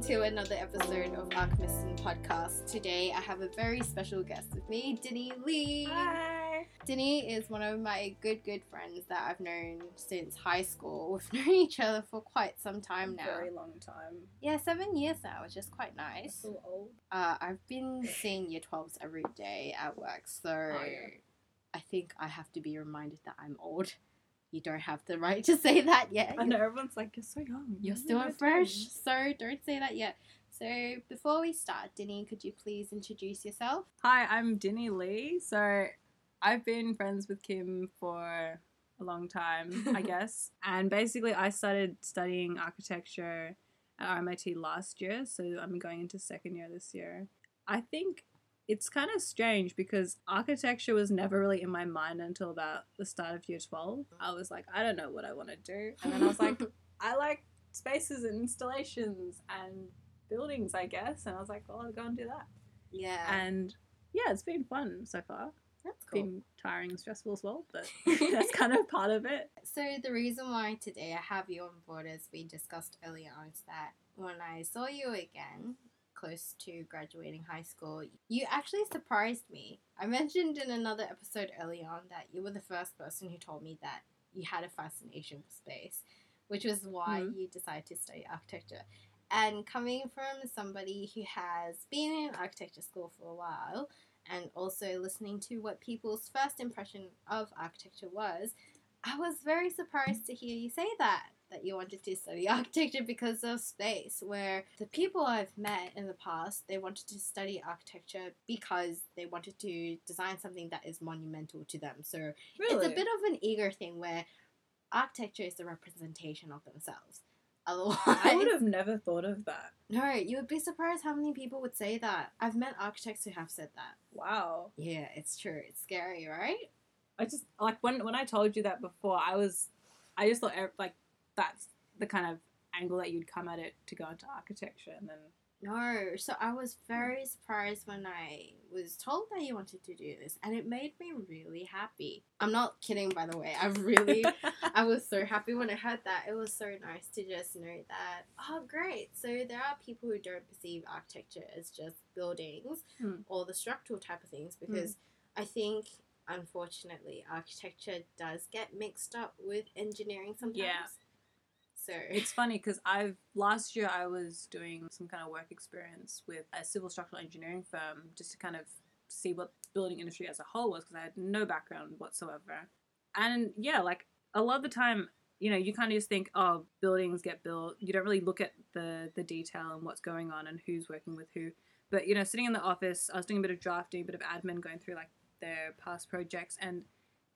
welcome to another episode of Alchemistin Podcast. Today I have a very special guest with me, Dinny Lee. Hi. Dinny is one of my good, good friends that I've known since high school. We've known each other for quite some time now. Very long time. Yeah, seven years now, which is quite nice. So old. Uh, I've been seeing year 12s every day at work, so Oh, yeah. I think I have to be reminded that I'm old. You don't have the right to say that yet. I know everyone's like, you're so young. You're are still you fresh, so don't say that yet. So before we start, Dinny, could you please introduce yourself? Hi, I'm Dinny Lee. So I've been friends with Kim for a long time, I guess. And basically, I started studying architecture at RMIT last year. So I'm going into second year this year. I think it's kind of strange because architecture was never really in my mind until about the start of year 12. I was like, I don't know what I want to do. And then I was like, I like spaces and installations and buildings, I guess. And I was like, well, I'll go and do that. yeah, And yeah, it's been fun so far. that's It's cool. been tiring and stressful as well, but that's kind of part of it. So the reason why today I have you on board, as we discussed earlier, on, is that when I saw you again, close to graduating high school, you actually surprised me. I mentioned in another episode early on that you were the first person who told me that you had a fascination for space, which was why Mhm. you decided to study architecture. And coming from somebody who has been in architecture school for a while, and also listening to what people's first impression of architecture was, I was very surprised to hear you say that that you wanted to study architecture because of space where the people I've met in the past they wanted to study architecture because they wanted to design something that is monumental to them. So it's a bit of an ego thing where architecture is the representation of themselves. Otherwise I would have never thought of that. no you would be surprised how many people would say that. I've met architects who have said that. Wow. yeah it's true. It's scary right? I just like when when I told you that before, I was, I just thought eh, like that's the kind of angle that you'd come at it to go into architecture, and then No, so I was very surprised when I was told that you wanted to do this, and it made me really happy. I'm not kidding, by the way. I really, I was so happy when I heard that. It was so nice to just know that, oh, great. So there are people who don't perceive architecture as just buildings Hmm. or the structural type of things, because I think, unfortunately, architecture does get mixed up with engineering sometimes. Yeah. So, It's funny because I've last year I was doing some kind of work experience with a civil structural engineering firm just to kind of see what the building industry as a whole was because I had no background whatsoever. And yeah, like a lot of the time, you know, you kind of just think, oh, buildings get built. You don't really look at the the detail and what's going on and who's working with who. But you know, sitting in the office, I was doing a bit of drafting, a bit of admin, going through like their past projects, and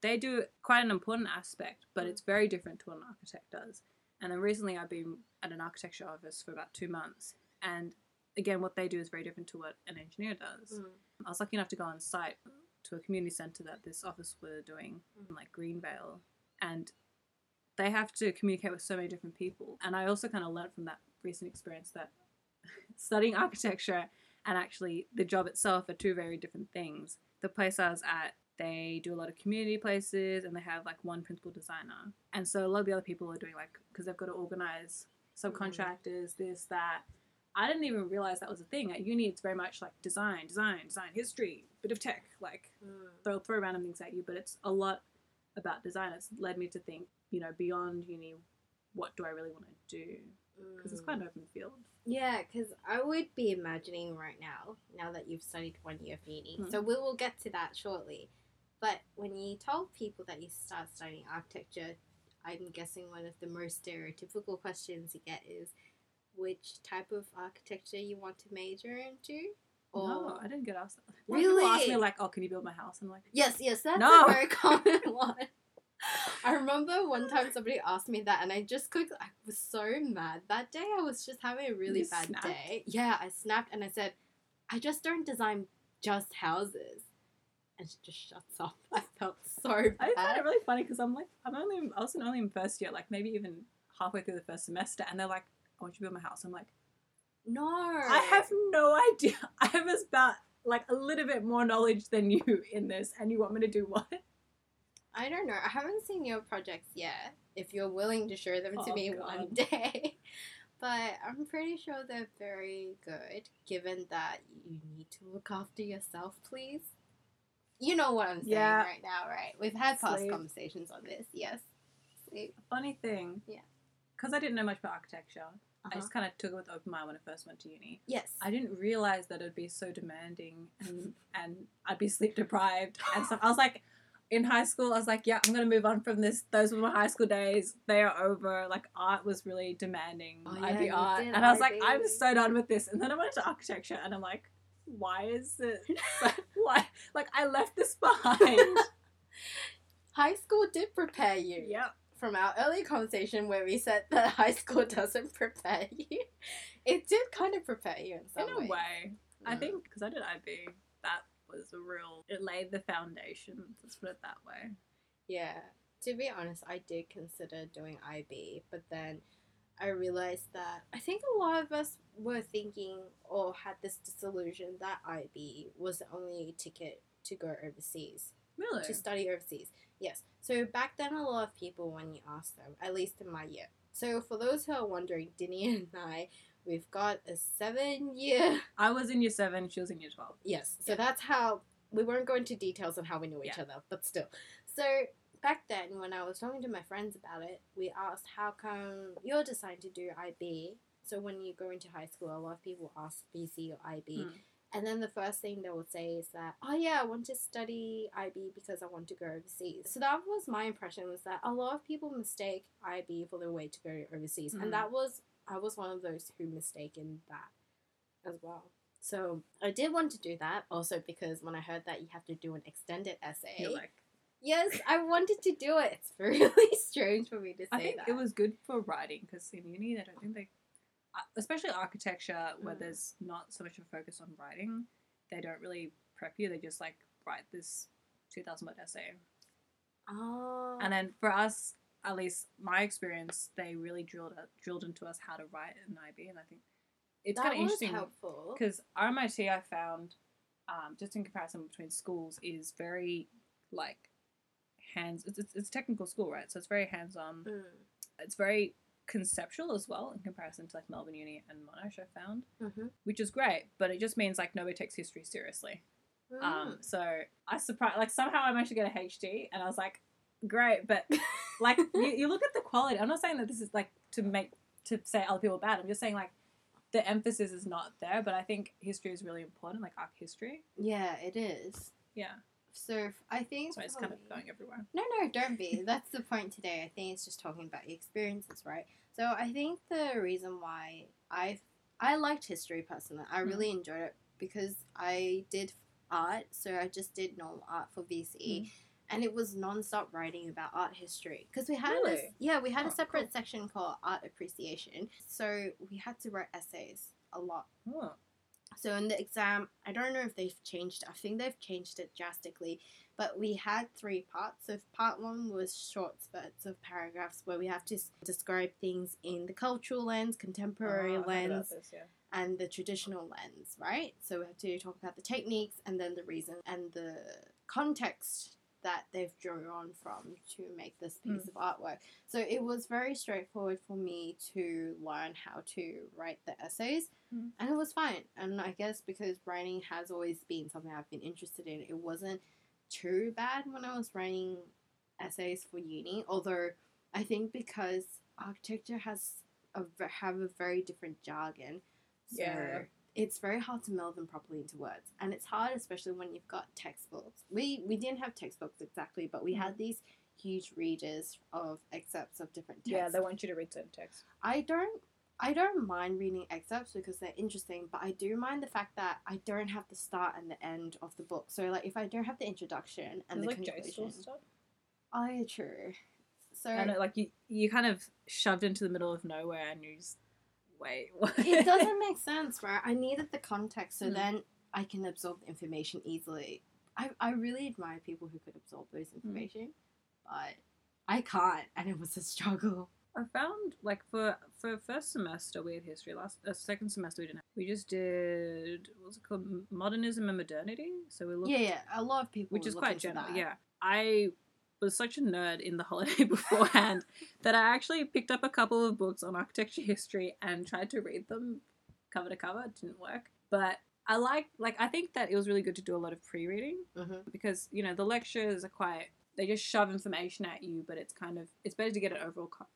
they do quite an important aspect, but mm. it's very different to what an architect does. And then recently I've been at an architecture office for about two months. And again, what they do is very different to what an engineer does. Mm. I was lucky enough to go on site to a community centre that this office were doing Mm. in like Greenvale. And they have to communicate with so many different people. And I also kind of learned from that recent experience that studying architecture and actually the job itself are two very different things. The place I was at, they do a lot of community places and they have like one principal designer. And so a lot of the other people are doing like, because they've got to organize subcontractors, this, that. I didn't even realize that was a thing. At uni, it's very much like design, design, design, history, bit of tech, like Mm. throw, throw random things at you, but it's a lot about design. It's led me to think, you know, beyond uni, what do I really want to do? Because it's Mm. quite an open field. Yeah, because I would be imagining right now, now that you've studied one year of uni, Mm. so we will get to that shortly. But when you told people that you start studying architecture, I'm guessing one of the most stereotypical questions you get is which type of architecture you want to major into? no, I didn't get asked that. Of people ask me like, "Oh, can you build my house?" I'm like, Yes, yes, that's No. a very common one. I remember one time somebody asked me that, and I just quickly, I was so mad that day. I was just having a really You bad snapped? day. Yeah, I snapped and I said, I just don't design just houses. And she just shuts up. I felt so bad. I bad. it really funny because I'm like, I'm only, I was only in first year, like maybe even halfway through the first semester, and they're like, "I want you to build my house." I'm like, No. I have no idea. I have about like a little bit more knowledge than you in this, and you want me to do what? I don't know. I haven't seen your projects yet. If you're willing to show them to Oh, me God. one day. but I'm pretty sure they're very good, given that you need to look after yourself, please. You know what I'm saying Yeah. right now, right? We've had past Sleep. conversations on this. Yes. Sleep. Funny thing. Yeah. Because I didn't know much about architecture, I Uh-huh. just kind of took it with open mind when I first went to uni. Yes. I didn't realize that it'd be so demanding and, and I'd be sleep deprived and stuff. I was like, in high school, I was like, yeah, I'm gonna move on from this. Those were my high school days. They are over. Like art was really demanding. Oh, IB yeah, you art, did and I was like, IB. I'm so done with this. And then I went to architecture, and I'm like, why is it? Why? Like I left this behind. High school did prepare you. yep. From our earlier conversation where we said that high school doesn't prepare you, it did kind of prepare you in some In a ways. way, I Mm. think because I did IB, that was a real. It laid the foundation. Let's put it that way. Yeah. To be honest, I did consider doing IB, but then I realized that I think a lot of us were thinking or had this disillusion that IB was the only ticket to go overseas, Really. to study overseas. Yes. So back then, a lot of people, when you ask them, at least in my year. So for those who are wondering, Dinny and I, we've got a seven year. I was in year seven. She was in year twelve. Yes. So Yeah. that's how we won't go into details on how we know each Yeah. other, but still. So back then, when I was talking to my friends about it, we asked, "How come you're deciding to do IB?" So when you go into high school, a lot of people ask BC or IB, Mm. and then the first thing they would say is that, "Oh yeah, I want to study IB because I want to go overseas." So that was my impression was that a lot of people mistake IB for the way to go overseas, Mhm. and that was I was one of those who mistaken that as well. So I did want to do that also because when I heard that you have to do an extended essay, You're like, yes, I wanted to do it. It's really strange for me to say I think that. it was good for writing because in uni, I don't think they, uh, especially architecture, where Mm. there's not so much of a focus on writing, they don't really prep you. They just like write this two thousand word essay, Oh. and then for us, at least my experience, they really drilled uh, drilled into us how to write an IB, and I think it's kind of interesting helpful. because RMIT I found, um, just in comparison between schools, is very like hands. It's, it's, it's a technical school, right? So it's very hands on. Mm. It's very conceptual as well in comparison to like Melbourne Uni and Monash. I found, Mm-hmm. which is great, but it just means like nobody takes history seriously. Mm. Um, so I surprised like somehow I managed to get a HD, and I was like, great, but like you, you look at the quality. I'm not saying that this is like to make to say other people bad. I'm just saying like the emphasis is not there, but I think history is really important, like art history. yeah, it is. Yeah, So I think so it's kind of going everywhere. No, no, don't be. That's the point today. I think it's just talking about your experiences, right? So I think the reason why I I liked history personally, I Mm. really enjoyed it because I did art, so I just did normal art for VCE. Mm. And it was non-stop writing about art history because we had a, yeah we had Oh, a separate cool. section called art appreciation so we had to write essays a lot Oh, so in the exam, I don't know if they've changed. I think they've changed it drastically. But we had three parts. So part one was short spurts of paragraphs where we have to describe things in the cultural lens, contemporary Oh, lens, this, yeah. and the traditional lens, right? So we have to talk about the techniques and then the reason and the context that they've drawn from to make this piece of artwork. So it was very straightforward for me to learn how to write the essays, Mm. and it was fine. And I guess because writing has always been something I've been interested in, it wasn't too bad when I was writing essays for uni. Although I think because architecture has a have a very different jargon, so Yeah. It's very hard to meld them properly into words, and it's hard especially when you've got textbooks. We we didn't have textbooks exactly, but we Mm. had these huge readers of excerpts of different texts. Yeah, they want you to read certain text. I don't I don't mind reading excerpts because they're interesting, but I do mind the fact that I don't have the start and the end of the book. So like if I don't have the introduction and There's the like conclusion, stuff. oh yeah, true. So And it, like you, you kind of shoved into the middle of nowhere, and you just wait. What? it doesn't make sense, right? I needed the context so Mm. then I can absorb the information easily. I, I really admire people who could absorb those Mm. information, but I can't, and it was a struggle. I found like for for first semester we had history. Last uh, second semester we didn't. Have, we just did what's it called? Modernism and modernity. So we looked, Yeah, yeah, a lot of people which is quite general. Yeah, I was such a nerd in the holiday beforehand that I actually picked up a couple of books on architecture history and tried to read them cover to cover. It didn't work, but I like like I think that it was really good to do a lot of pre-reading hmm because you know the lectures are quite they just shove information at you, but it's kind of it's better to get an overall co-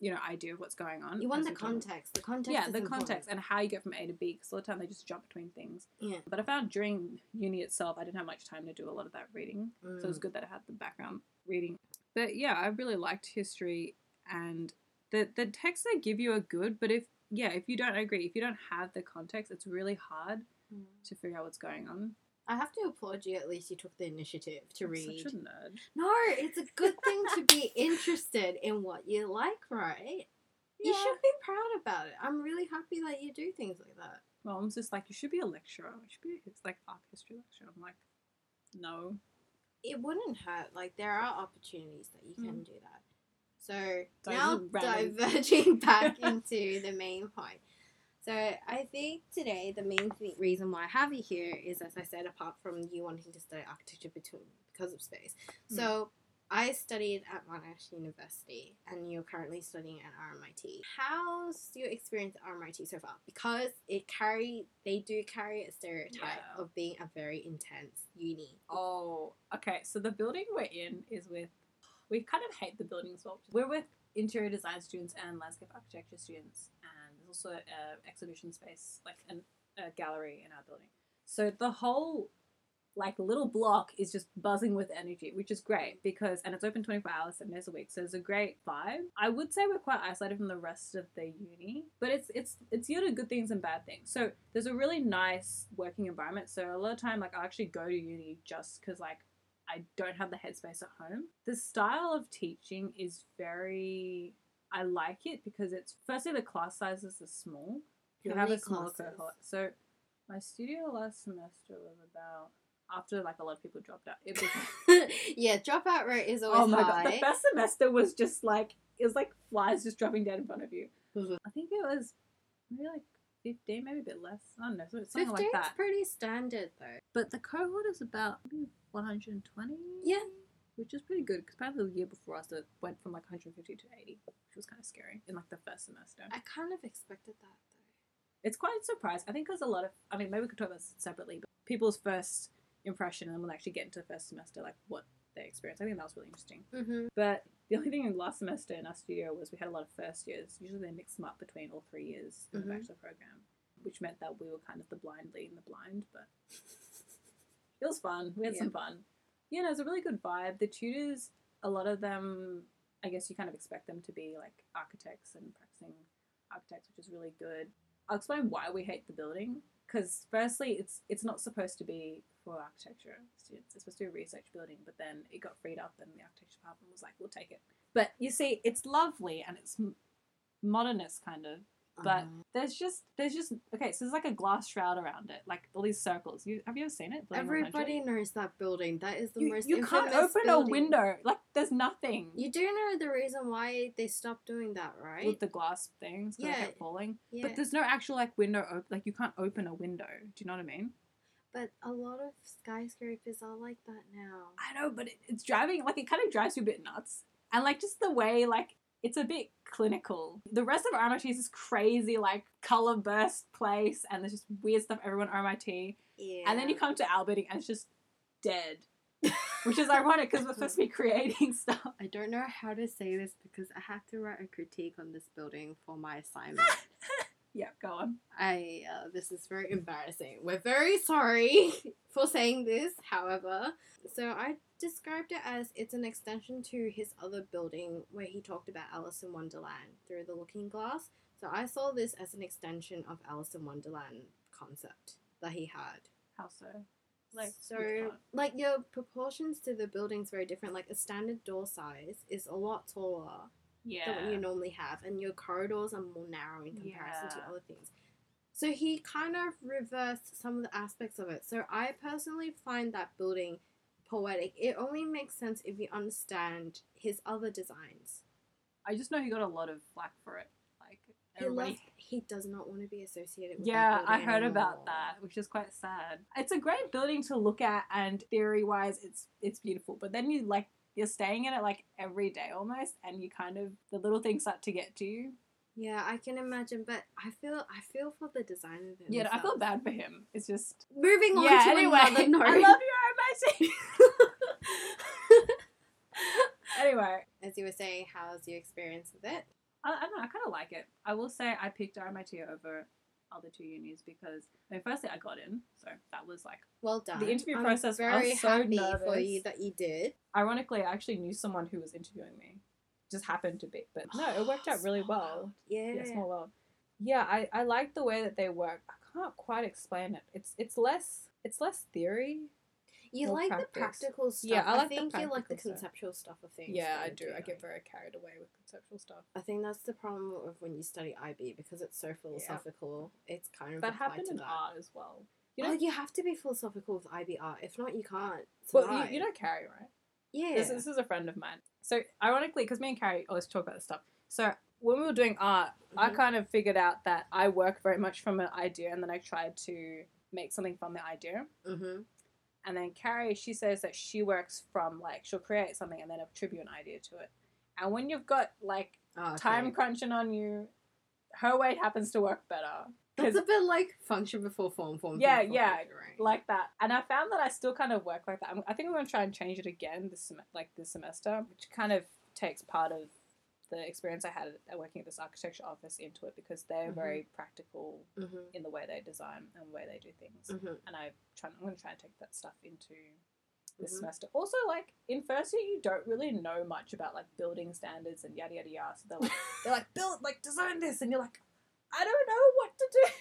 you know idea of what's going on. You want the context. The context. Yeah, the important. context and how you get from A to B. Because a lot of the time they just jump between things. Yeah. But I found during uni itself, I didn't have much time to do a lot of that reading, so it was Mm. good that I had the background reading. But yeah, I really liked history, and the the texts they give you are good. But if yeah, if you don't agree, if you don't have the context, it's really hard Mm. to figure out what's going on. I have to applaud you. At least you took the initiative to I'm read. Such a nerd. No, it's a good thing to be interested in what you like, right? You should be proud about it. I'm really happy that you do things like that. Mom's just like, you should be a lecturer. You should be it's like art history lecturer. I'm like, no. It wouldn't hurt. Like there are opportunities that you can do that. So Sorry, now this is random. diverging back into the main point. So I think today the main th- reason why I have you here is, as I said, apart from you wanting to study architecture between, because of space. Hmm. So I studied at Monash University, and you're currently studying at RMIT. How's your experience at RMIT so far? Because it carry they do carry a stereotype Yeah. of being a very intense uni. Oh, okay. So the building we're in is with. We kind of hate the building as well. We're with interior design students and landscape architecture students, and there's also a exhibition space, like an, a gallery in our building. So the whole like little block is just buzzing with energy, which is great because and it's open 24 hours, seven days a week. So it's a great vibe. I would say we're quite isolated from the rest of the uni, but it's it's it's yielded good things and bad things. So there's a really nice working environment. So a lot of time, like I actually go to uni just because like I don't have the headspace at home. The style of teaching is very. I like it because it's firstly the class sizes are small. You have a smaller classes? cohort. So my studio last semester was about after like a lot of people dropped out. It was yeah, dropout rate is always oh my high. god, the first semester was just like it was like flies just dropping down in front of you. Mhm. I think it was maybe like fifteen, maybe a bit less. I don't know, something 15's like that. pretty standard though. But the cohort is about one hundred and twenty. Yeah. which is pretty good because apparently the year before us it went from like one hundred fifty to eighty, which was kind of scary in like the first semester. I kind of expected that though. It's quite a surprise. I think because a lot of, I mean, maybe we could talk about this separately, but people's first impression and then when they actually get into the first semester, like what they experience. I think that was really interesting. Mm-hmm. But the only thing in last semester in our studio was we had a lot of first years. Usually they mix them up between all three years in Mhm. the bachelor program, which meant that we were kind of the blind leading the blind, but it was fun. We had some fun. Yeah, no, it was a really good vibe. The tutors, a lot of them, I guess you kind of expect them to be like architects and practicing architects, which is really good. I'll explain why we hate the building. Because firstly, it's it's not supposed to be for architecture students. It's supposed to be a research building, but then it got freed up, and the architecture department was like, "We'll take it." But you see, it's lovely and it's m- modernist kind of, but Um, there's just there's just okay. So there's like a glass shroud around it, like all these circles. You have you ever seen it? Building 100? everybody knows that building. That is the You, most you can't open building. a window. Like there's nothing You do know the reason why they stopped doing that, right? with the glass things, Yeah. kept falling. yeah. But there's no actual like window. Op- like you can't open a window. Do you know what I mean? But a lot of skyscrapers are like that now. I know, but it, it's driving like it kind of drives you a bit nuts, and like just the way like it's a bit clinical. The rest of RMIT is this crazy like color burst place, and there's just weird stuff everyone at RMIT, Yeah. and then you come to our building and it's just dead, which is ironic because we're supposed to be creating stuff. I don't know how to say this because I have to write a critique on this building for my assignment. Yeah, go on. I uh, this is very embarrassing. We're very sorry for saying this. However, so I described it as it's an extension to his other building where he talked about Alice in Wonderland through the Looking Glass. So I saw this as an extension of Alice in Wonderland concept that he had. How so? Like so like your proportions to the building's very different. Like a standard door size is a lot taller yeah, than what you normally have, and your corridors are more narrow in comparison to other things. So he kind of reversed some of the aspects of it. So I personally find that building poetic. It only makes sense if you understand his other designs. I just know he got a lot of flack for it. Like He left, he does not want to be associated with Yeah, I heard anymore. about that, which is quite sad. It's a great building to look at, and theory wise, it's it's beautiful. But then you like you're staying in it like every day almost, and you kind of the little things start to get to you. Yeah, I can imagine, but I feel I feel for the designer. Yeah, I feel bad for him. It's just Moving on yeah. to Anyway, another note. I love you, RMIT. anyway, As you were saying, how's your experience with it? I, I don't know. I kind of like it. I will say I picked RMIT over other two unis because I mean, firstly I got in, so that was like. Well done. The interview I'm process, Very was so happy for you that you did. Ironically, I actually knew someone who was interviewing me. Just happened to be, but no, it worked out really well. Yeah. Yeah, small world. Yeah, I I like the way that they work. I can't quite explain it. It's it's less it's less theory. You like practice. the practical stuff. Yeah, I like the think you like the stuff. conceptual stuff of things. Yeah, I do. I get very carried away with conceptual stuff. I think that's the problem of when you study IB because it's so philosophical. It's kind of That happened in that. art as well. You know, know, you have to be philosophical with IB art. If not, you can't. well, you, you know Carrie, right? yeah. This, this is a friend of mine. So ironically, because me and Carrie always talk about this stuff. So when we were doing art, I Mhm. kind of figured out that I work very much from an idea, and then I tried to make something from the idea. mm-hmm. And then Carrie, she says that she works from like she'll create something and then attribute an idea to it. And when you've got like Oh, time crunching on you, her way happens to work better. 'Cause a bit like function before form, form Yeah, yeah, function, right? like that. And I found that I still kind of work like that. I'm, I think I'm going to try and change it again this sem- like this semester, which kind of takes part of the experience I had at working at this architecture office into it because they're Mhm. very practical mm-hmm. in the way they design and the way they do things. Mm-hmm. And I try, I'm going to try and take that stuff into this Mhm. semester. Also, like in first year, you don't really know much about like building standards and yada yada yada. So they're like, they're like build like design this, and you're like, I don't know what to do.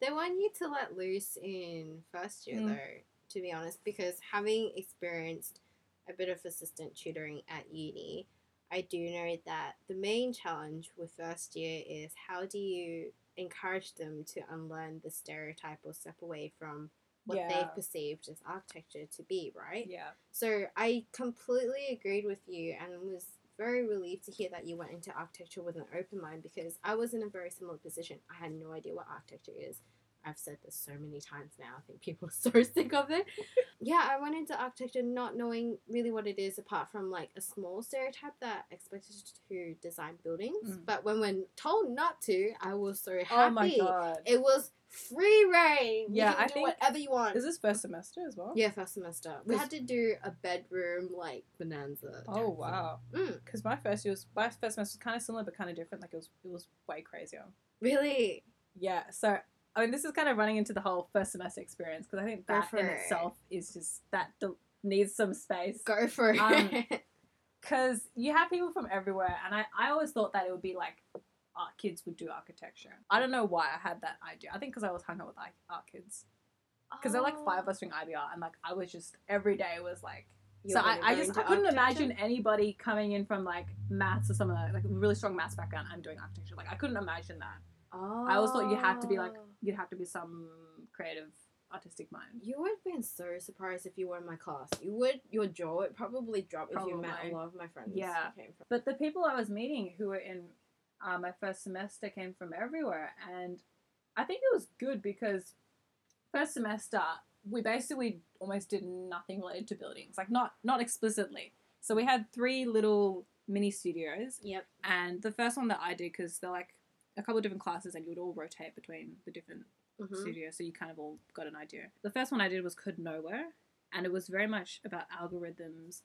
They want you to let loose in first year, Mm. though, to be honest, because having experienced a bit of assistant tutoring at uni, I do know that the main challenge with first year is how do you encourage them to unlearn the stereotype or step away from what Yeah. they've perceived as architecture to be, right? Yeah, So I completely agreed with you and was very relieved to hear that you went into architecture with an open mind because I was in a very similar position. I had no idea what architecture is. I've said this so many times now. I think people are so sick of it. yeah, I went into architecture not knowing really what it is apart from like a small stereotype that expected to design buildings. Mm. But when we're told not to, I was so happy. Oh my god. It was free reign. Yeah, I do think- whatever you want. Is this first semester as well? Yeah, first semester. We had to do a bedroom like bonanza. Oh wow. Mm, Because my first year was my first semester was kind of similar but kind of different. Like it was it was way crazier. really? Yeah. So I mean, this is kind of running into the whole first semester experience because I think that in it. itself is just that d- needs some space. Go for it. Um, Because you have people from everywhere, and I I always thought that it would be like. Art kids would do architecture. I don't know why I had that idea. I think because I was hung out with like art kids. Because there were like five of Oh. us doing IB art, and like I was just every day was like You're so I, I just I couldn't imagine anybody coming in from like maths or something like, like really strong maths background and doing architecture. Like I couldn't imagine that. Oh. I always thought you had to be like you'd have to be some creative artistic mind. You would have been so surprised if you were in my class. You would, your jaw would probably drop if you met Probably. a lot of my friends. Yeah. came from. But the people I was meeting who were in uh, my first semester came from everywhere, and I think it was good because first semester we basically almost did nothing related to buildings, like not not explicitly. So we had three little mini studios, Yep. And the first one that I did, because they're like a couple of different classes and you would all rotate between the different Mhm. studios, so you kind of all got an idea. The first one I did was Could Nowhere, and it was very much about algorithms.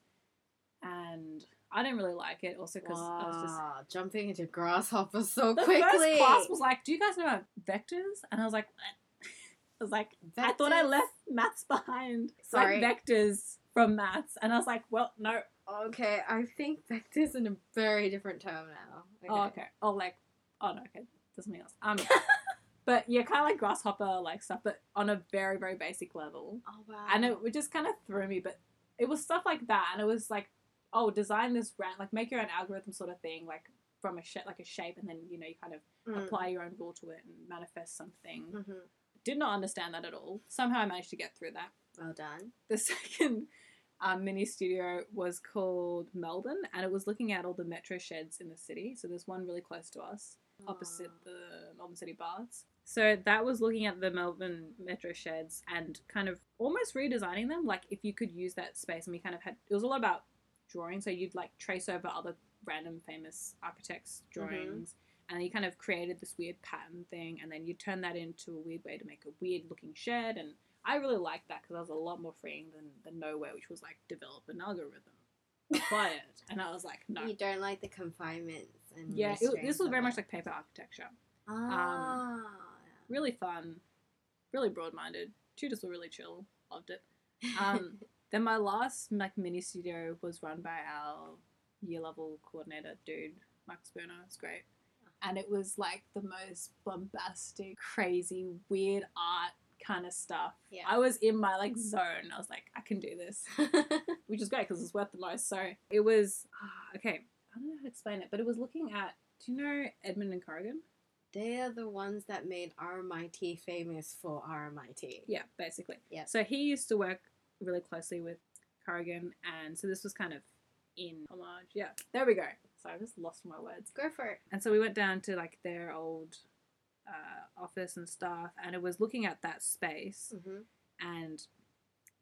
And I didn't really like it also because I was just. Jumping into grasshopper so The quickly. first class was like, Do you guys know about vectors? And I was like, What? I was like, I thought I left maths behind. Sorry. Like vectors from maths. And I was like, Well, no. Okay, I think vectors in a very different term now. Oh, okay. Oh, like, oh no, okay, there's something else. Um, but yeah, kind of like grasshopper like stuff, but on a very very basic level, Oh wow. and it, it just kind of threw me. But it was stuff like that, and it was like, oh, design this ran like make your own algorithm sort of thing, like from a shape like a shape, and then you know you kind of Mm. apply your own rule to it and manifest something. Mhm. Did not understand that at all. Somehow I managed to get through that. Well done. The second um, mini studio was called Melbourne, and it was looking at all the metro sheds in the city. So there's one really close to us, opposite the Melbourne City Baths. So that was looking at the Melbourne metro sheds and kind of almost redesigning them. Like if you could use that space, and we kind of had it was all about drawing. So you'd like trace over other random famous architects' Mm-hmm. drawings. And you kind of created this weird pattern thing, and then you turn that into a weird way to make a weird looking shed. And I really liked that because I was a lot more freeing than, than Nowhere, which was like develop an algorithm, apply it. And I was like, no. You don't like the confinements and Yeah, it, this was very much like paper architecture. ah. Really fun, really broad minded. Tutors were really chill. Loved it. Um, then my last like mini studio was run by our year level coordinator dude, Max Spooner. It's great. And it was like the most bombastic, crazy, weird art kind of stuff. yeah. I was in my like zone. I was like, I can do this, which is great because it's worth the most. So it was ah, okay. I don't know how to explain it, but it was looking at. Do you know Edmond and Corrigan? they are the ones that made RMIT famous for RMIT. Yeah, basically. Yeah. So he used to work really closely with Corrigan, and so this was kind of in homage. Yeah, there we go. So I just lost my words. Go for it. And so we went down to like their old uh, office and stuff, and it was looking at that space hmm and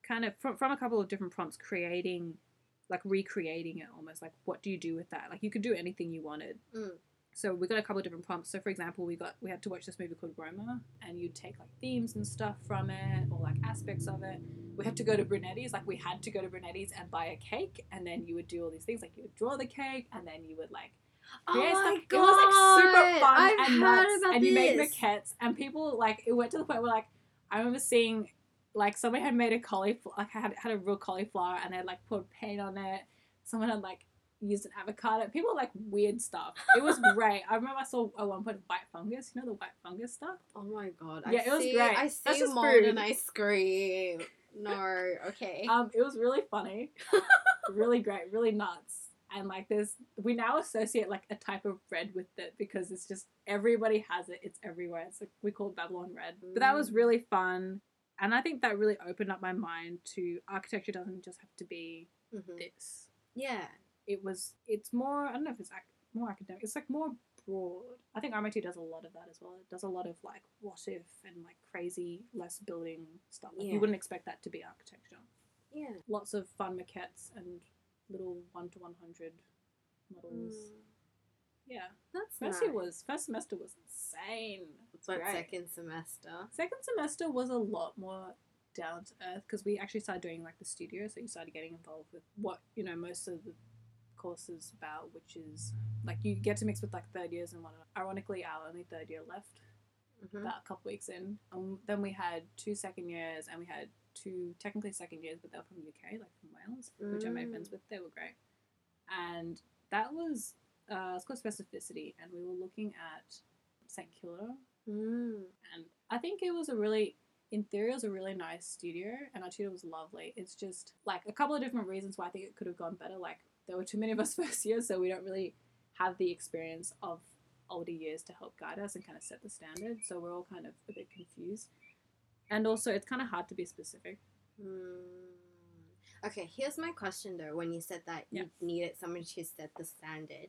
kind of from, from a couple of different prompts, creating like recreating it almost like what do you do with that? Like you could do anything you wanted. Mm. So we got a couple of different prompts. So for example, we got we had to watch this movie called Roma, and you'd take like themes and stuff from it or like aspects of it. We had to go to Brunetti's, like we had to go to Brunetti's and buy a cake, and then you would do all these things, like you would draw the cake, and then you would like Oh create my stuff. god! It was like super fun I've and heard nuts, and you made maquettes, and people like it went to the point where like I remember seeing like somebody had made a cauliflower, like had had a real cauliflower, and they had like put paint on it. Someone had like used an avocado. People like weird stuff. It was great. I remember I saw at one point white fungus. You know the white fungus stuff. Oh my god! Yeah, I it was see, great. I That's see just mold food. and I scream. No, okay. Um, it was really funny, really great, really nuts. And like, there's we now associate like a type of red with it because it's just everybody has it. It's everywhere. It's like we call it Babylon red. But that was Mm. really fun, and I think that really opened up my mind to architecture. Doesn't just have to be Mhm. this. Yeah. It was. It's more. I don't know if it's ac- more academic. It's like more broad. I think RMIT does a lot of that as well. It does a lot of like what if and like crazy less building stuff. Like, Yeah. You wouldn't expect that to be architecture Yeah. lots of fun maquettes and little one to one hundred models. Mm, Yeah, that's first nice. year was first semester was insane. But great. second semester. Second semester was a lot more down to earth because we actually started doing like the studio, so you started getting involved with what you know most of the course is about, which is like you get to mix with like third years and whatnot. Ironically, our only third year left hmm about a couple weeks in. and then we had two second years and we had two technically second years, but they were from the UK, like from Wales, which I made friends Mm. with. They were great, and that was uh, it's called specificity, and we were looking at St Kilda, Mm. and I think it was a really in theory it was a really nice studio, and our tutor was lovely. It's just like a couple of different reasons why I think it could have gone better. Like there were too many of us first years, so we don't really have the experience of older years to help guide us and kind of set the standard. So we're all kind of a bit confused. And also, it's kind of hard to be specific. Mm. Okay, here's my question though. When you said that Yeah. you needed someone to set the standard,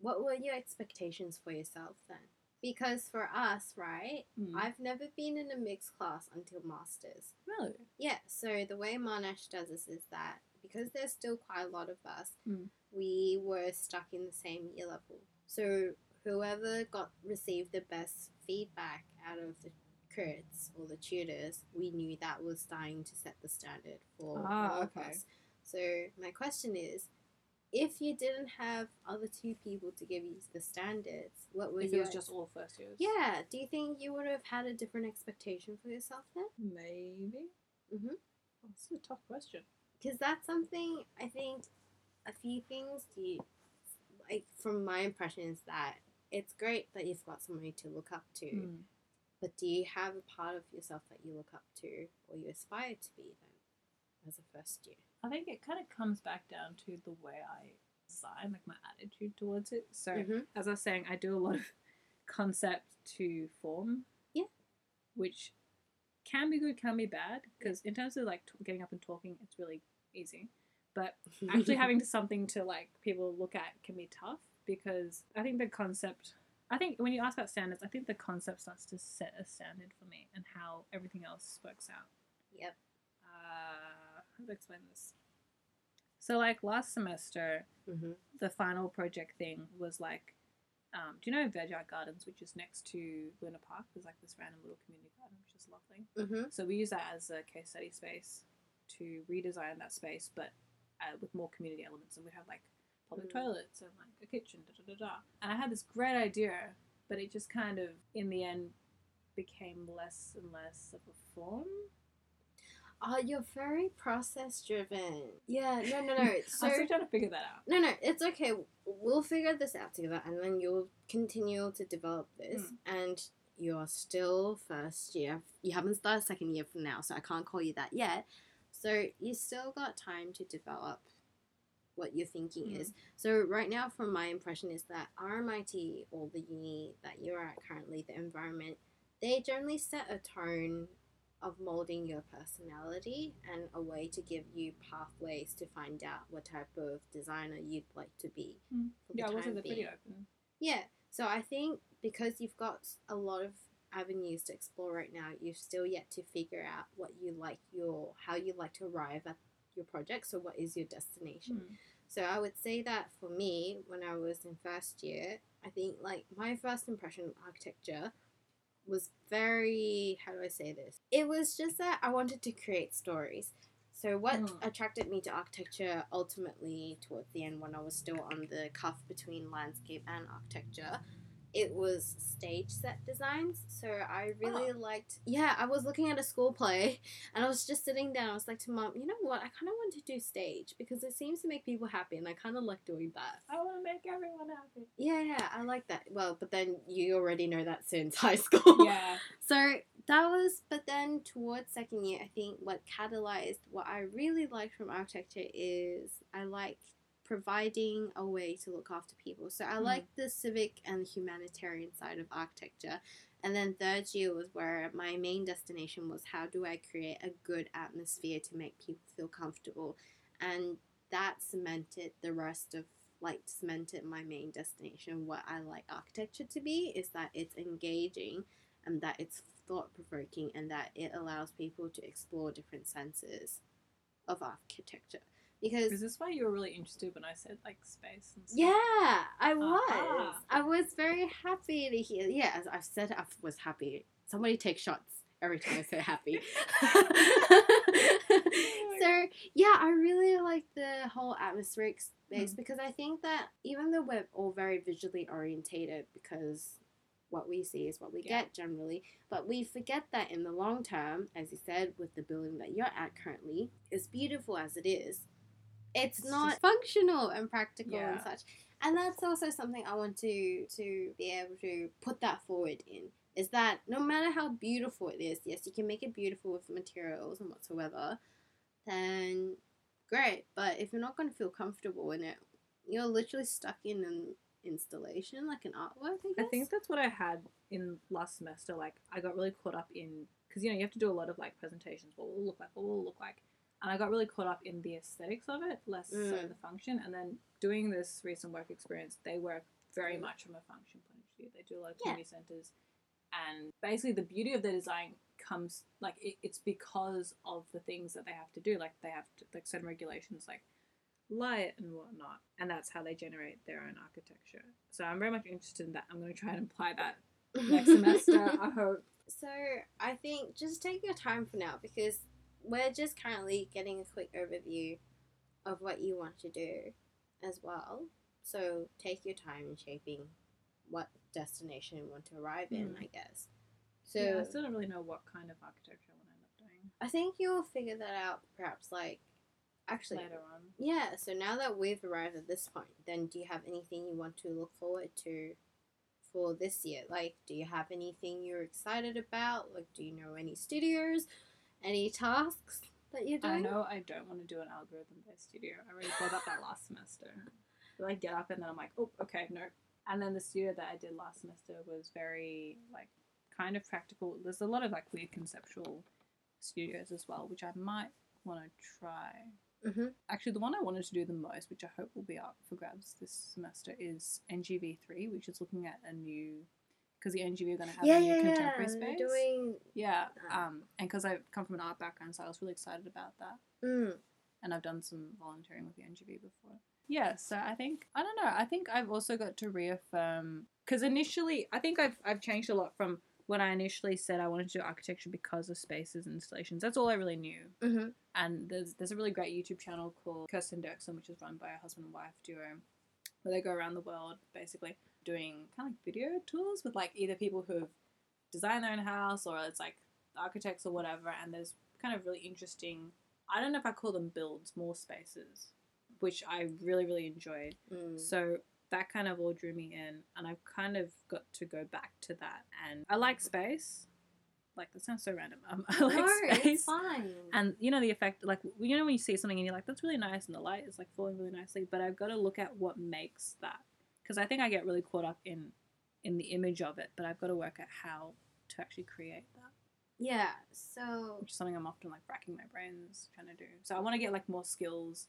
what were your expectations for yourself then? Because for us, right, Mm. I've never been in a mixed class until masters. really? Yeah, so the way Monash does this is that because there's still quite a lot of us, Mm. we were stuck in the same year level. So whoever got received the best feedback out of the crits or the tutors, we knew that was starting to set the standard for Ah, all of okay. us. So my question is, if you didn't have other two people to give you the standards, what would If you it was just all first years? yeah, do you think you would have had a different expectation for yourself then? Maybe. Mhm. That's a tough question. because that's something I think a few things do you, like from my impression is that it's great that you've got somebody to look up to, Mm. but do you have a part of yourself that you look up to or you aspire to be then as a first year? I think it kind of comes back down to the way I design, like my attitude towards it. So, Mhm. as I was saying, I do a lot of concept to form. Yeah. Which can be good, can be bad. Because in terms of like t- getting up and talking, it's really easy. But actually having something to like people look at can be tough because I think the concept. I think when you ask about standards, I think the concept starts to set a standard for me and how everything else works out. Yep. How I explain this? So like last semester, Mm-hmm. the final project thing was like, um, do you know Veg Out Gardens, which is next to Luna Park? There's like this random little community garden, which is lovely. Mm-hmm. So we use that as a case study space to redesign that space, but uh, with more community elements. And we have like public Mm. toilets and like a kitchen, da da da da. And I had this great idea, but it just kind of, in the end, became less and less of a form. Oh, you're very process driven. Yeah, no, no, no. So I'm still trying to figure that out. no, no, it's okay. We'll figure this out together, and then you'll continue to develop this. And you're still first year. You haven't started second year from now, so I can't call you that yet. So you still got time to develop what your thinking Mm. is. So right now, from my impression, is that RMIT or the uni that you're at currently, the environment, they generally set a tone of molding your personality and a way to give you pathways to find out what type of designer you'd like to be. Mm. for the Yeah, I was time they're pretty open. Yeah. So I think because you've got a lot of avenues to explore right now, you've still yet to figure out what you like your how you like to arrive at your project. So what is your destination? Mm. So I would say that for me, when I was in first year, I think like my first impression of architecture was very how do I say this? It was just that I wanted to create stories. So what Mm. attracted me to architecture ultimately towards the end when I was still on the cuff between landscape and architecture, it was stage set designs. So I really oh. liked yeah, I was looking at a school play and I was just sitting down. I was like to mom, you know what? I kind of want to do stage because it seems to make people happy, and I kind of like doing that. I want to make everyone happy. Yeah, yeah, I like that. Well, but then you already know that since high school. Yeah. So that was, but then towards second year, I think what catalyzed what I really liked from architecture is I like providing a way to look after people. So I Mm. like the civic and humanitarian side of architecture. And then third year was where my main destination was how do I create a good atmosphere to make people feel comfortable. And that cemented the rest of like cemented my main destination. What I like architecture to be is that it's engaging and that it's thought provoking and that it allows people to explore different senses of architecture. Because this Is this why you were really interested when I said like space and stuff? yeah, I was. Aha. I was very happy to hear. Yeah, as I've said, I was happy. Somebody take shots every time I say happy. so yeah, I really like the whole atmospheric space Mm. because I think that even though we're all very visually orientated, because what we see is what we Yeah. get generally, but we forget that in the long term, as you said, with the building that you're at currently, as beautiful as it is, it's, It's not functional and practical and such. And that's also something I want to to be able to put that forward in is that no matter how beautiful it is, yes, you can make it beautiful with materials and whatsoever, then great. But if you're not going to feel comfortable in it, you're literally stuck in an installation, like an artwork. I I think that's what I had in last semester. Like, I got really caught up in because you know you have to do a lot of like presentations. What will it look like? What will it look like? And I got really caught up in the aesthetics of it, less so Mm. the function. And then doing this recent work experience, they work very Mm. much from a function point of view. They do a lot of Yeah. community centers, and basically the beauty of their design comes like it, it's because of the things that they have to do. Like they have to, like certain regulations, like light and whatnot, and that's how they generate their own architecture. So I'm very much interested in that. I'm going to try and apply that next semester. I hope. So I think just take your time for now because we're just currently getting a quick overview of what you want to do as well. So take your time in shaping what destination you want to arrive in, Mm. I guess. So yeah, I still don't really know what kind of architecture I want to end up doing I think you'll figure that out perhaps like actually later on. Yeah, so now that we've arrived at this point, then do you have anything you want to look forward to for this year? Like, do you have anything you're excited about? Like, do you know any studios, any tasks that you're doing? I know I don't want to do an algorithm based studio. I already thought about that last semester. But I get up and then I'm like, oh, okay, no. And then the studio that I did last semester was very like kind of practical. There's a lot of like weird conceptual studios as well, which I might want to try. Mm-hmm. Actually, the one I wanted to do the most, which I hope will be up for grabs this semester, is NGV3, which is looking at a new because the NGV are going to have Yeah, a new yeah, yeah. contemporary They're space. doing. Yeah, Ah. um, and because I come from an art background, so I was really excited about that. Mm. and I've done some volunteering with the NGV before. Yeah, so I think I don't know. I think I've also got to reaffirm because initially I think I've I've changed a lot from when I initially said I wanted to do architecture because of spaces and installations. That's all I really knew. Mm-hmm. And there's there's a really great YouTube channel called Kirsten Dirksen, which is run by a husband and wife duo, where they go around the world basically doing kind of like video tours with like either people who have designed their own house or it's like architects or whatever. And there's kind of really interesting. I don't know if I call them builds, more spaces, which I really really enjoyed. Mm. So that kind of all drew me in, and I've kind of got to go back to that. And I like space. Like that sounds so random. Um, I like no, space. it's fine. And you know the effect, like you know when you see something and you're like, "That's really nice," and the light is like falling really nicely. But I've got to look at what makes that, because I think I get really caught up in in the image of it. But I've got to work out how to actually create that, yeah. So which is something I'm often like racking my brains trying to do. So I want to get like more skills,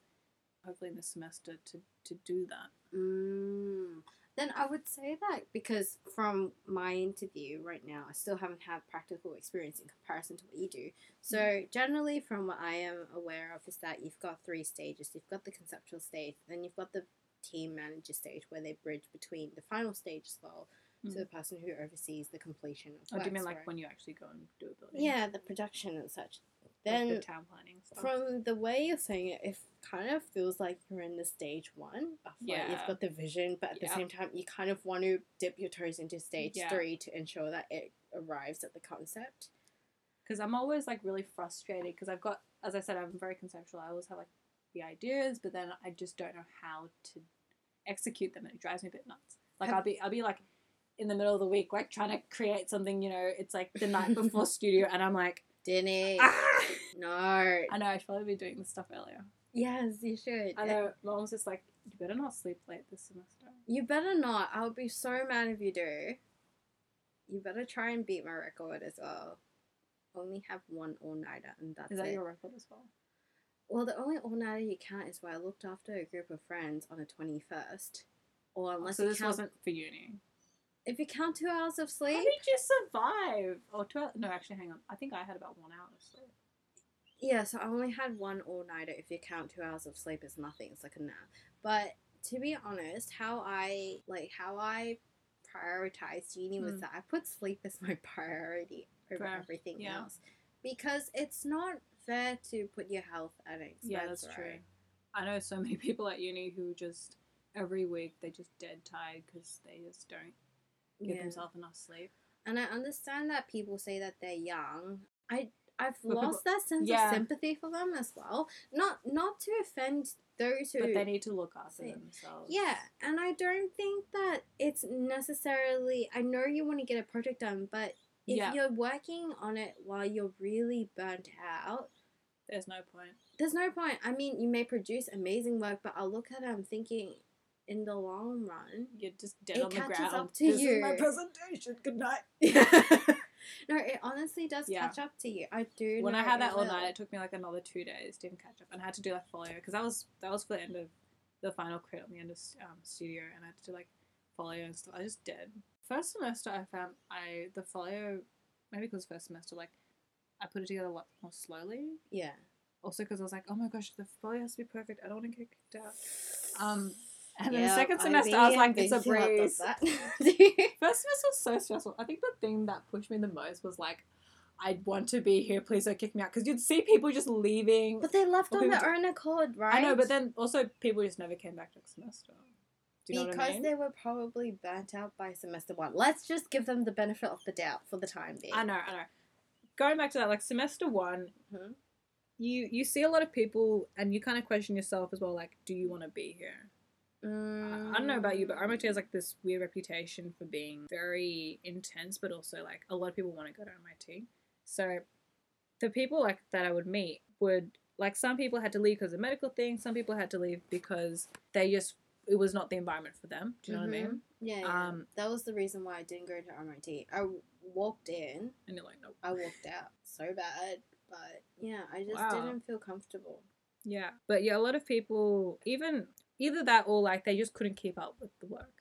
hopefully in this semester to to do that. Mm. Then I would say that because from my interview right now, I still haven't had practical experience in comparison to what you do. So, generally, from what I am aware of, is that you've got three stages you've got the conceptual stage, then you've got the team manager stage where they bridge between the final stage as well. Mm. So, the person who oversees the completion of Oh, do you mean like right? when you actually go and do a building? Yeah, the production and such. Like Then the town planning stuff. from the way you're saying it, it kind of feels like you're in the stage one of like Yeah. you've got the vision, but at Yeah. the same time you kind of want to dip your toes into stage Yeah. three to ensure that it arrives at the concept. because I'm always like really frustrated because I've got, as I said, I'm very conceptual. I always have like the ideas, but then I just don't know how to execute them, and it drives me a bit nuts. Like I'll be, I'll be like in the middle of the week, like trying to create something. You know, it's like the night before studio, and I'm like, Dinny. ah! No. I know I should probably be doing this stuff earlier. Yes, you should. I know. Mom's just like, you better not sleep late this semester. You better not. I'll be so mad if you do. You better try and beat my record as well. Only have one all nighter, and that's Is that it. your record as well? Well, the only all nighter you count is where I looked after a group of friends on the twenty first. Or unless so you this count, wasn't for uni. if you count two hours of How sleep, did you survive? Oh, two? No, actually, hang on. I think I had about one hour of sleep. yeah. So I only had one all nighter. If you count two hours of sleep as nothing, it's like a nap. But to be honest, how I like how I prioritized uni was Mm. that I put sleep as my priority over Fair. everything Yeah. else because it's not fair to put your health at an expense. Yeah, that's right? true. I know so many people at uni who just every week they just dead tired because they just don't give Yeah. themselves enough sleep. And I understand that people say that they're young. I I've But people- lost that sense Yeah. of sympathy for them as well. Not not to offend those who But they need to look after Same. themselves. Yeah, and I don't think that it's necessarily. I know you want to get a project done, but if Yeah. you're working on it while you're really burnt out, There's no point. there's no point. I mean, you may produce amazing work, but I'll look at it. I'm thinking, in the long run, You're just dead It on the catches ground. up to this is my you. presentation. Good night. no, it honestly does Yeah. catch up to you. I do. when I had that all night, it took me like another two days to even catch up, and I had to do like folio because that was that was for the end of the final credit on the end of um, studio, and I had to do like folio and stuff. I just did. First semester, I found I the folio maybe because first semester like I put it together a lot more slowly. Yeah. Also because I was like, oh my gosh, the folio has to be perfect. I don't want to get kicked out. Um, and then the second semester, I was like, it's a bet you lot does breeze. that. First semester was so stressful. I think the thing that pushed me the most was like, I'd want to be here. Please don't kick me out. Because you'd see people just leaving. but they left on their own accord, right? I know, but then also people just never came back next semester. Do you know because I mean? they were probably burnt out by semester one. Let's just give them the benefit of the doubt for the time being. I know, I know. Going back to that, like semester one, Mhm. you you see a lot of people, and you kind of question yourself as well. Like, do you want to be here? I- I don't know about you, but RMIT has like this weird reputation for being very intense, but also like a lot of people want to go to MIT. So the people like that I would meet would like some people had to leave because of medical things, some people had to leave because they just it was not the environment for them. Do you know what I mean? Mhm. Yeah, yeah. Um, that was the reason why I didn't go to MIT. I walked in, And you're like, nope. I walked out. So bad, but yeah, I just Wow. didn't feel comfortable. Yeah, but yeah, a lot of people even either that or like they just couldn't keep up with the work.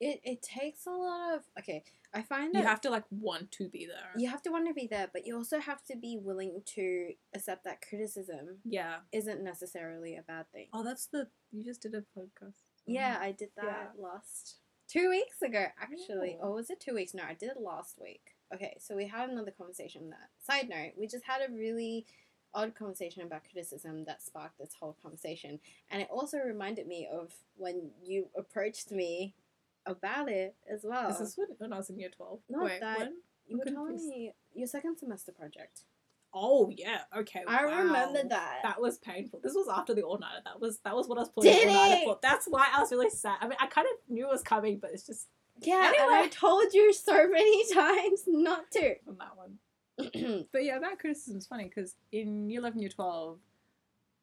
It it takes a lot of okay. I find You have to like want to be there. you have to want to be there, but you also have to be willing to accept that criticism Yeah. isn't necessarily a bad thing. Oh, that's the you just did a podcast. Yeah, mm. I did that Yeah. last two weeks ago, actually. Oh. Or was it two weeks? No, I did it last week. Okay, so we had another conversation on that. Side note, we just had a really odd conversation about criticism that sparked this whole conversation. And it also reminded me of when you approached me about it as well. Is this when, when I was in year twelve? Not Wait, that- when? you were telling me your second semester project. Oh yeah. Okay. I remember that. That was painful. This was after the all nighter. That was that was what I was pulling all nighter for. That's why I was really sad. I mean, I kind of knew it was coming, but it's just Yeah, and I told you so many times not to. on that one. But yeah, about criticism is funny because in year eleven, year twelve,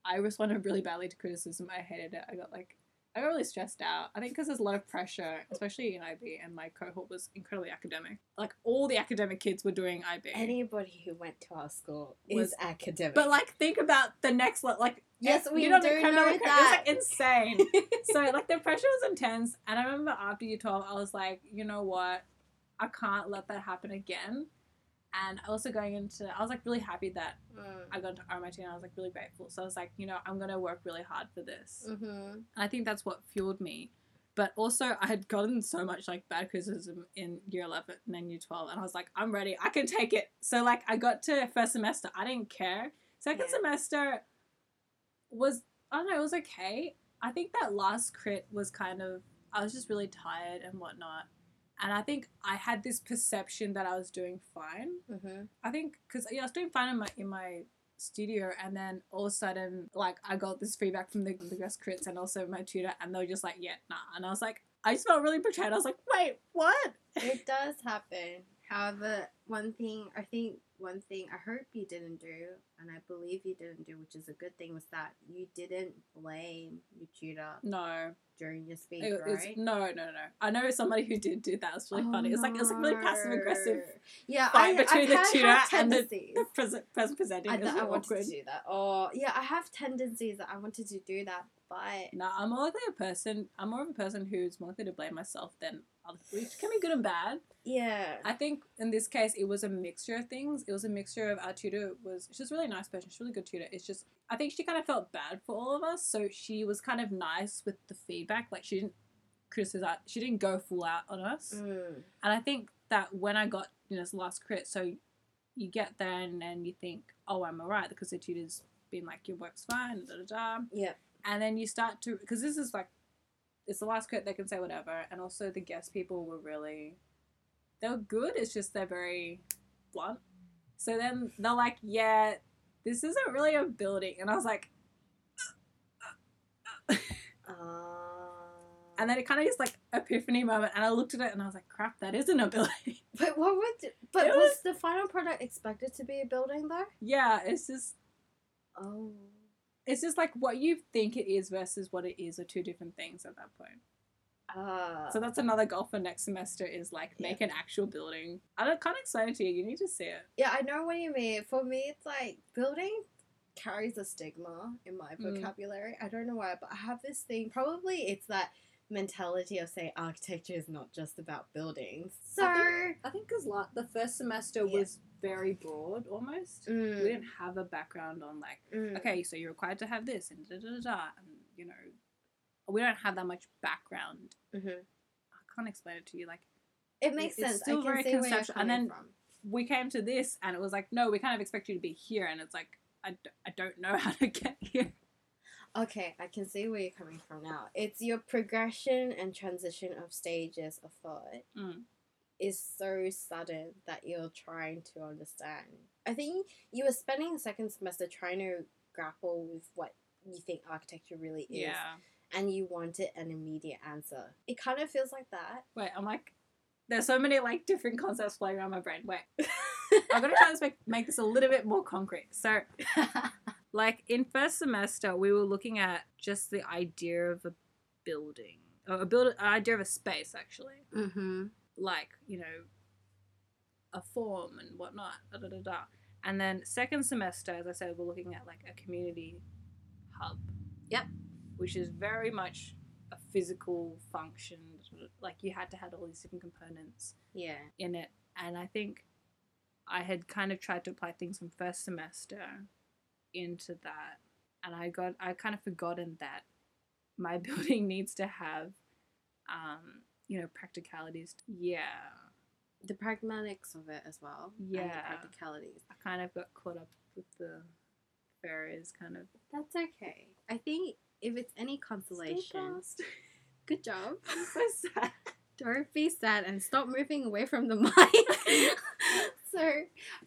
I responded really badly to criticism. I hated it. I got like, I got really stressed out. I think because there's a lot of pressure, especially in IB, and my cohort was incredibly academic. Like all the academic kids were doing IB. Anybody who went to our school Was- is academic. but like, think about the next le- like. Yes, we you know, do know that. It was like insane. so like the pressure was intense, and I remember after year twelve, I was like, you know what, I can't let that happen again. And also going into, I was like really happy that Mm. I got into RMIT and I was like really grateful. So I was like, you know, I'm gonna work really hard for this. Mm-hmm. And I think that's what fueled me. But also, I had gotten so much like bad criticism in year 11 and then year 12, and I was like, I'm ready, I can take it. So, like, I got to first semester, I didn't care. Second Yeah. semester was, I don't know, it was okay. I think that last crit was kind of, I was just really tired and whatnot. And I think I had this perception that I was doing fine. Mm-hmm. I think because yeah, I was doing fine in my in my studio, and then all of a sudden, like I got this feedback from the the guest crits and also my tutor, and they were just like, "Yeah, nah," and I was like, I just felt really betrayed. I was like, "Wait, what?" It does happen. However, one thing I think one thing I hope you didn't do, and I believe you didn't do, which is a good thing, was that you didn't blame your tutor No, during your speech, it, right? no, no, no, no. I know somebody who did do that. It's really Oh, funny. It's like it's like really passive aggressive. Yeah, fight I, between I've the tutor and the- tendencies. The present, present presenting I, I really wanted awkward. to do that. Oh, yeah, I have tendencies that I wanted to do that, but No, I'm more likely a person. I'm more of a person who's more likely to blame myself than which can be good and bad. yeah, I think in this case it was a mixture of things. It was a mixture of our tutor was she's a really nice person, she's a really good tutor. It's just I think she kind of felt bad for all of us, so she was kind of nice with the feedback. Like she didn't criticize, she didn't go full out on us. Mm. And I think that when I got you know this last crit, so you get there and then you think, oh, I'm alright because the tutor's been like your work's fine, da da da yeah, and then you start to because this is like it's the last crit they can say whatever and also the guest people were really they were good it's just they're very blunt so then they're like yeah this isn't really a building and i was like uh, and then it kind of just like epiphany moment and i looked at it and i was like crap that isn't a building But what would? But It was, the final product expected to be a building though? yeah it's just Oh. It's just like what you think it is versus what it is are two different things at that point Uh, so that's another goal for next semester is like Yeah. make an actual building i don't, can't explain it to you you need to see it yeah, I know what you mean. For me, it's like building carries a stigma in my Mm. vocabulary. I don't know why, but I have this thing. Probably it's that mentality of saying architecture is not just about buildings. So, I think because like the first semester Yeah. was very broad almost. Mm, We didn't have a background on like, mm. okay, so you're required to have this and da da da da, and you know, we don't have that much background. Mhm. I can't explain it to you. Like, it makes it's sense. still I can very see where conceptual, and then- from. we came to this, and it was like, no, we kind of expect you to be here, and it's like, I, d- I don't know how to get here. Okay, I can see where you're coming from now. It's your progression and transition of stages of thought Mm. Is so sudden that you're trying to understand. I think you were spending the second semester trying to grapple with what you think architecture really is, Yeah. and you wanted an immediate answer. It kind of feels like that. Wait, I'm like, there's so many like different concepts flying around my brain. Wait, I'm gonna try to make, make this a little bit more concrete. So, like in first semester, we were looking at just the idea of a building, or a build, idea of a space actually, mm-hmm. Like you know, a form and whatnot. Da, da, da, da. And then second semester, as I said, we're looking at like a community hub. Yep. Which is very much a physical function. like you had to have all these different components Yeah. in it and i think i had kind of tried to apply things from first semester into that and i got i kind of forgotten that my building needs to have um you know practicalities yeah The pragmatics of it as well. And the Yeah. practicalities. i kind of got caught up with the fairies kind of That's okay. I think if it's any consolation, good job. i'm so sad Don't be sad and stop moving away from the mic. so,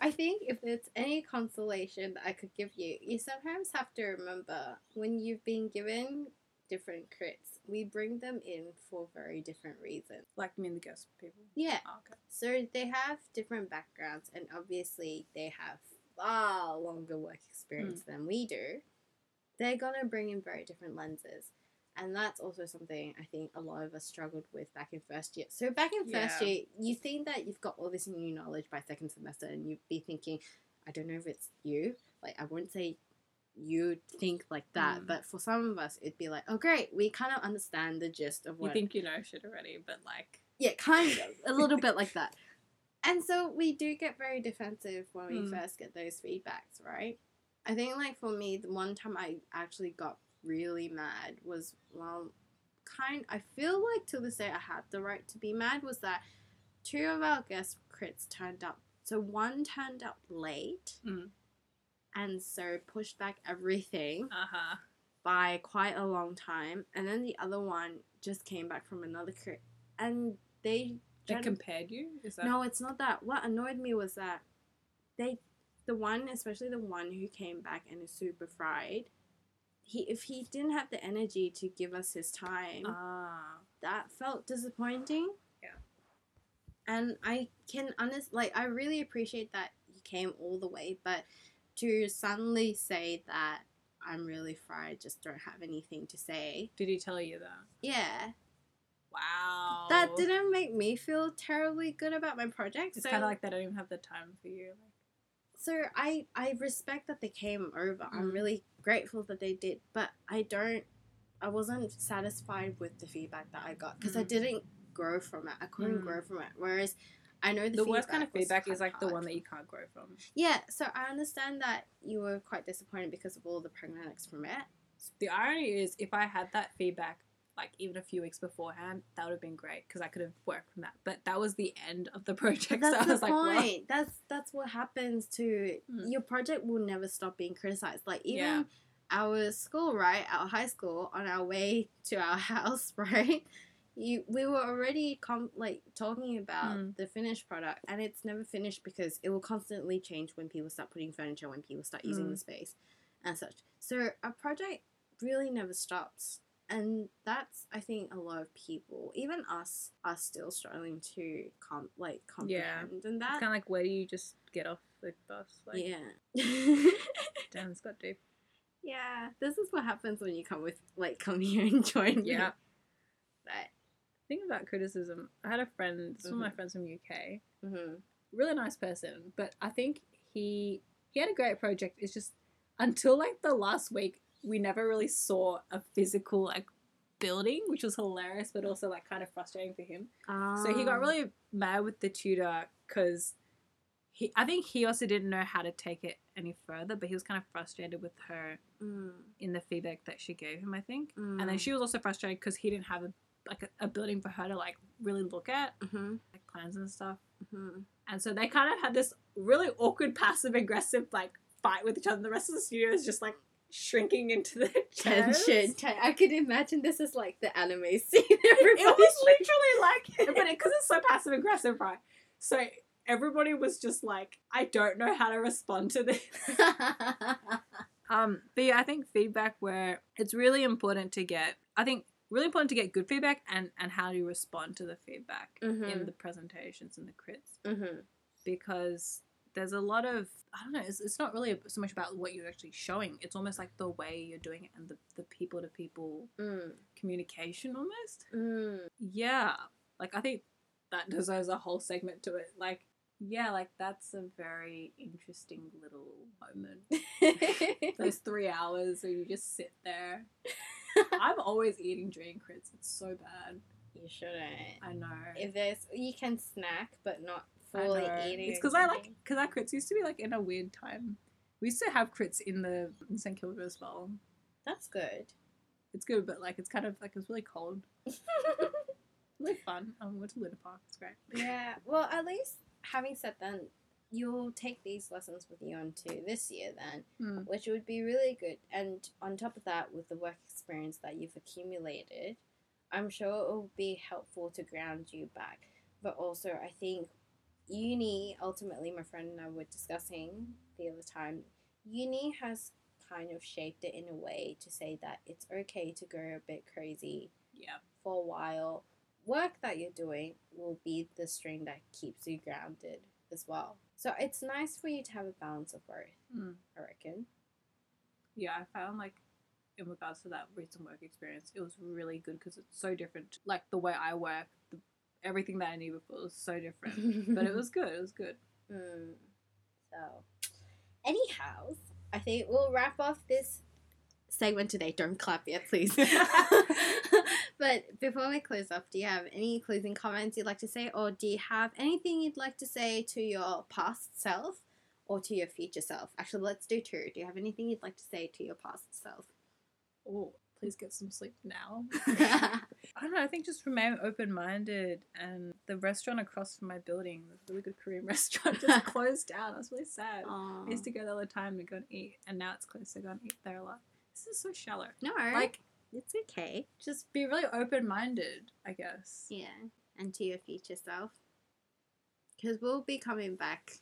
I think if it's any consolation that I could give you, you sometimes have to remember when you've been given different crits, we bring them in for very different reasons. like me and the ghost people Yeah. oh, okay So they have different backgrounds, and obviously they have far longer work experience hmm. than we do. They're gonna bring in very different lenses, and that's also something I think a lot of us struggled with back in first year. So back in first Yeah. year, you think that you've got all this new knowledge by second semester, and you'd be thinking, I don't know if it's you. Like I wouldn't say you think like that, Mm. but for some of us, it'd be like, oh great, we kind of understand the gist of what. you think you know shit already but like yeah, kind of. A little bit like that. And so we do get very defensive when we Mm. first get those feedbacks, right? I think, like, for me, the one time I actually got really mad was, well, kind I feel like to this day I had the right to be mad was that two of our guest crits turned up. So one turned up late Mm. And so pushed back everything uh-huh by quite a long time. And then the other one just came back from another crit. And they they compared you is that no, it's not that. What annoyed me was that they, the one, especially the one who came back and is super fried. He, if he didn't have the energy to give us his time, ah that felt disappointing. Yeah. And I can honest, like, I really appreciate that you came all the way, but to suddenly say that I'm really fried, just don't have anything to say. did he tell you that Yeah, wow that didn't make me feel terribly good about my project. it's so- kind of like they don't even have the time for you like So I I respect that they came over. I'm Mm. really grateful that they did, but I don't. I wasn't satisfied with the feedback that I got because I Mm. didn't grow from it. I couldn't Mm. grow from it. Whereas I know the, the, worst kind of feedback is like the one that you can't grow from. Yeah, so I understand that you were quite disappointed because of all the pragmatics from it. The irony is, if I had that feedback like even a few weeks beforehand, that would have been great because I could have worked from that. But that was the end of the project. But so that's I was the like, well, point. That's that's what happens to Mm. your project. Will never stop being criticized. Like even Yeah. our school, right? Our high school, on our way to our house, right? You we were already com- like talking about Mm. the finished product, and it's never finished because it will constantly change when people start putting furniture, when people start using Mm. the space, and such. So a project really never stops. And that's, I think, a lot of people, even us, are still struggling to com- like comprehend. And it's that kind of like where do you just get off the bus? Like, yeah. damn, it's got deep. yeah. This is what happens when you come with like come here and join me. Yeah. But Think about criticism. I had a friend, this is one of my Mhm. friends from UK, hmm really nice person, but I think he he had a great project. It's just until like the last week, we never really saw a physical like building, which was hilarious, but also like kind of frustrating for him. So he got Um, really mad with the tutor because he, I think he also didn't know how to take it any further, but he was kind of frustrated with her mm, in the feedback that she gave him, I think. mm, And then she was also frustrated because he didn't have a like a, a building for her to like really look at, hmm like plans and stuff. hmm And so they kind of had this really awkward passive aggressive like fight with each other. The rest of the studio is just like shrinking into the. Tension. Ten- I could imagine this is like the anime scene. It was literally like, but because it's so passive aggressive, right? So everybody was just like, I don't know how to respond to this. Um, but yeah, I think feedback where it's really important to get, I think really important to get good feedback and and how you respond to the feedback in Mhm. the presentations and the crits hmm because there's a lot of I don't know, it's, it's not really so much about what you're actually showing. It's almost like the way you're doing it and the the people to people mm, communication almost. mm. Yeah, like I think that deserves a whole segment to it. Like, yeah, like that's a very interesting little moment. Those three hours where you just sit there. I'm always eating during crits. It's so bad. You shouldn't. I know. If there's, you can snack, but not fully eating. It's because I like because our crits used to be like in a weird time. We used to have crits in the in St Kilda as well. That's good. It's good, but like it's kind of like it's really cold. Really fun. Um, we went to Luna Park. It's great. yeah. Well, at least having said that, you'll take these lessons with you onto this year then, Mm. which would be really good. And on top of that, with the work experience that you've accumulated, I'm sure it will be helpful to ground you back. But also, I think uni, ultimately, my friend and I were discussing the other time, uni has kind of shaped it in a way to say that it's okay to go a bit crazy Yeah. for a while. Work that you're doing will be the string that keeps you grounded as well. So it's nice for you to have a balance of both, Mm. I reckon. Yeah, I found like in regards to that recent work experience, it was really good because it's so different. Like the way I work, the, everything that I knew before was so different. but it was good. It was good. Mm. So, anyhow, I think we'll wrap off this segment today. Don't clap yet, please. but before we close off, do you have any closing comments you'd like to say, or do you have anything you'd like to say to your past self or to your future self? Actually, let's do two. Do you have anything you'd like to say to your past self? Oh, please get some sleep now. I don't know. I think just remain open minded. And the restaurant across from my building, the really good Korean restaurant, just closed down. I was really sad. Aw. I used to go there all the time to go and eat, and now it's closed. So I go and eat there a lot. This is so shallow. no, Like, it's okay. just be really open minded, I guess. Yeah, and to your future self. Because we'll be coming back,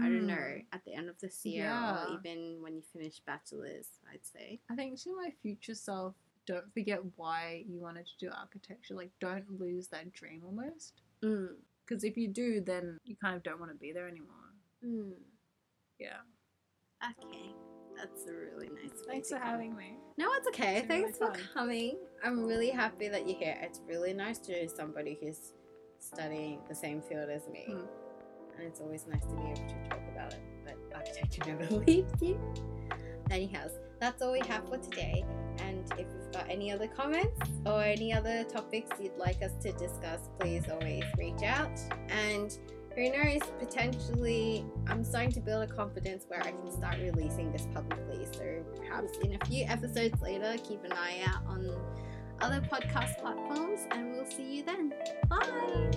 I don't know, Hmm. at the end of this year Yeah. or even when you finish bachelor's, I'd say. I think to my future self, don't forget why you wanted to do architecture. Like, don't lose that dream almost. Mm. Because if you do, then you kind of don't want to be there anymore. Mm. Yeah. Okay. That's a really nice way Thanks for go. having me. No, it's okay. It's Thanks really for fun. coming. I'm really happy that you're here. It's really nice to know somebody who's studying the same field as me. Mm. And it's always nice to be able to talk about it. But architecture never leaves you. Anyhow, that's all we have for today. And if you've got any other comments or any other topics you'd like us to discuss, please always reach out. And who knows, potentially I'm starting to build a confidence where I can start releasing this publicly. So perhaps in a few episodes later, keep an eye out on other podcast platforms and we'll see you then. Bye.